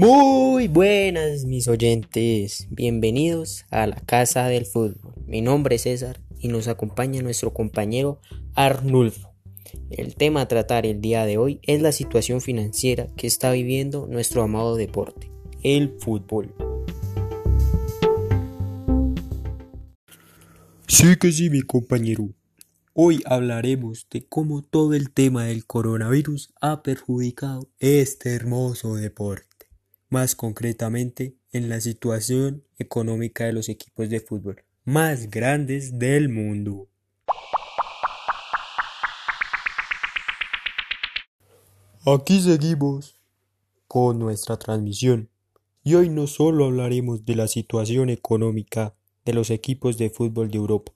Muy buenas mis oyentes, bienvenidos a la Casa del Fútbol. Mi nombre es César y nos acompaña nuestro compañero Arnulfo. El tema a tratar el día de hoy es la situación financiera que está viviendo nuestro amado deporte, el fútbol. Sí que sí, mi compañero. Hoy hablaremos de cómo todo el tema del coronavirus ha perjudicado este hermoso deporte, más concretamente en la situación económica de los equipos de fútbol más grandes del mundo. Aquí seguimos con nuestra transmisión y hoy no solo hablaremos de la situación económica de los equipos de fútbol de Europa,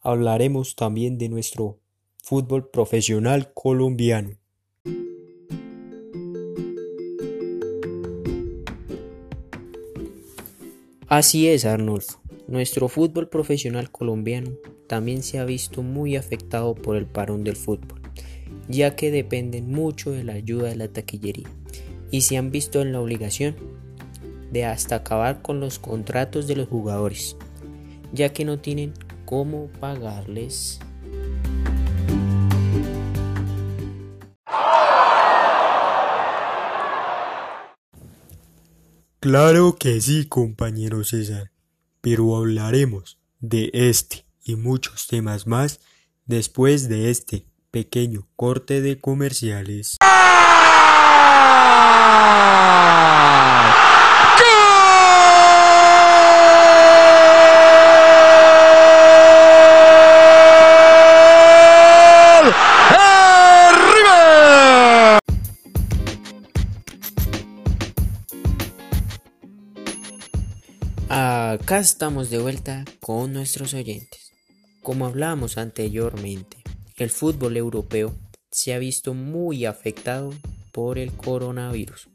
hablaremos también de nuestro fútbol profesional colombiano. Así es, Arnulfo. Nuestro fútbol profesional colombiano también se ha visto muy afectado por el parón del fútbol, ya que dependen mucho de la ayuda de la taquillería y se han visto en la obligación de hasta acabar con los contratos de los jugadores, ya que no tienen cómo pagarles. Claro que sí, compañero César, pero hablaremos de este y muchos temas más después de este pequeño corte de comerciales. Acá estamos de vuelta con nuestros oyentes. Como hablábamos anteriormente, el fútbol europeo se ha visto muy afectado por el coronavirus.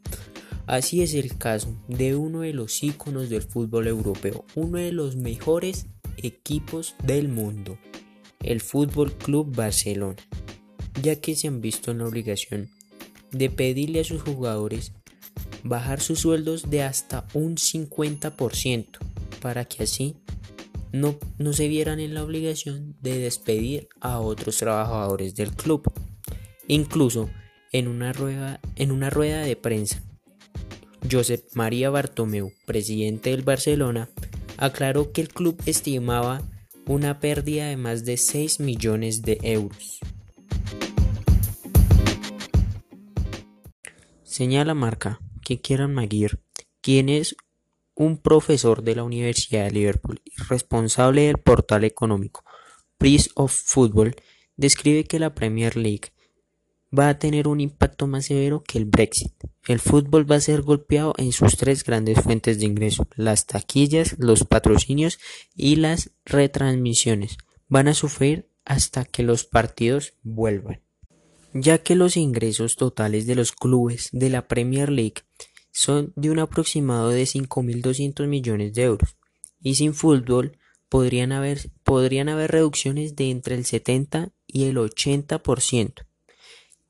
Así es el caso de uno de los íconos del fútbol europeo, uno de los mejores equipos del mundo, el Fútbol Club Barcelona, ya que se han visto en la obligación de pedirle a sus jugadores bajar sus sueldos de hasta un 50% para que así no, no se vieran en la obligación de despedir a otros trabajadores del club. Incluso en una rueda, en una rueda de prensa, Josep María Bartomeu, presidente del Barcelona, aclaró que el club estimaba una pérdida de más de 6 millones de euros. Señala marca que Kieran Maguire, quien es un profesor de la Universidad de Liverpool y responsable del portal económico Price of Football, describe que la Premier League va a tener un impacto más severo que el Brexit. El fútbol va a ser golpeado en sus tres grandes fuentes de ingreso, las taquillas, los patrocinios y las retransmisiones. Van a sufrir hasta que los partidos vuelvan ya que los ingresos totales de los clubes de la Premier League son de un aproximado de 5.200 millones de euros, y sin fútbol podrían haber, podrían haber reducciones de entre el 70 y el 80%,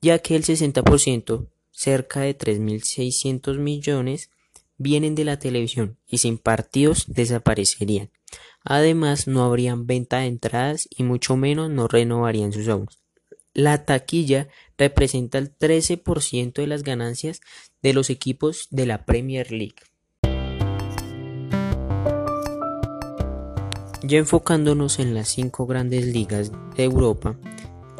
ya que el 60%, cerca de 3.600 millones, vienen de la televisión y sin partidos desaparecerían. Además, no habrían venta de entradas y mucho menos no renovarían sus autos. La taquilla representa el 13% de las ganancias de los equipos de la Premier League. Ya enfocándonos en las cinco grandes ligas de Europa,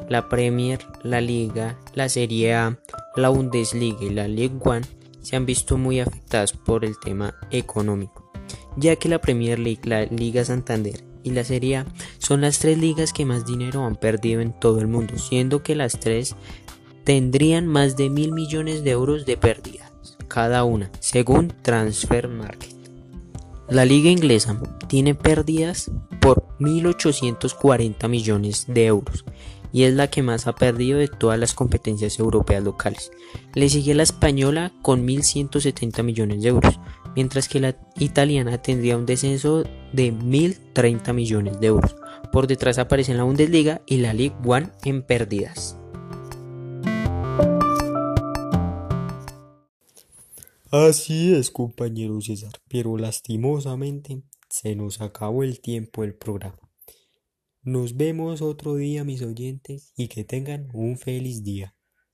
la Premier, la Liga, la Serie A, la Bundesliga y la League One se han visto muy afectadas por el tema económico, ya que la Premier League, la Liga Santander y la Serie A son las tres ligas que más dinero han perdido en todo el mundo, siendo que las tres tendrían más de mil millones de euros de pérdidas cada una, según Transfer Market. La liga inglesa tiene pérdidas por 1.840 millones de euros y es la que más ha perdido de todas las competencias europeas locales. Le sigue la española con 1.170 millones de euros, mientras que la italiana tendría un descenso de 1.030 millones de euros. Por detrás aparecen la Bundesliga y la League One en pérdidas. Así es, compañero César, pero lastimosamente se nos acabó el tiempo del programa. Nos vemos otro día, mis oyentes, y que tengan un feliz día.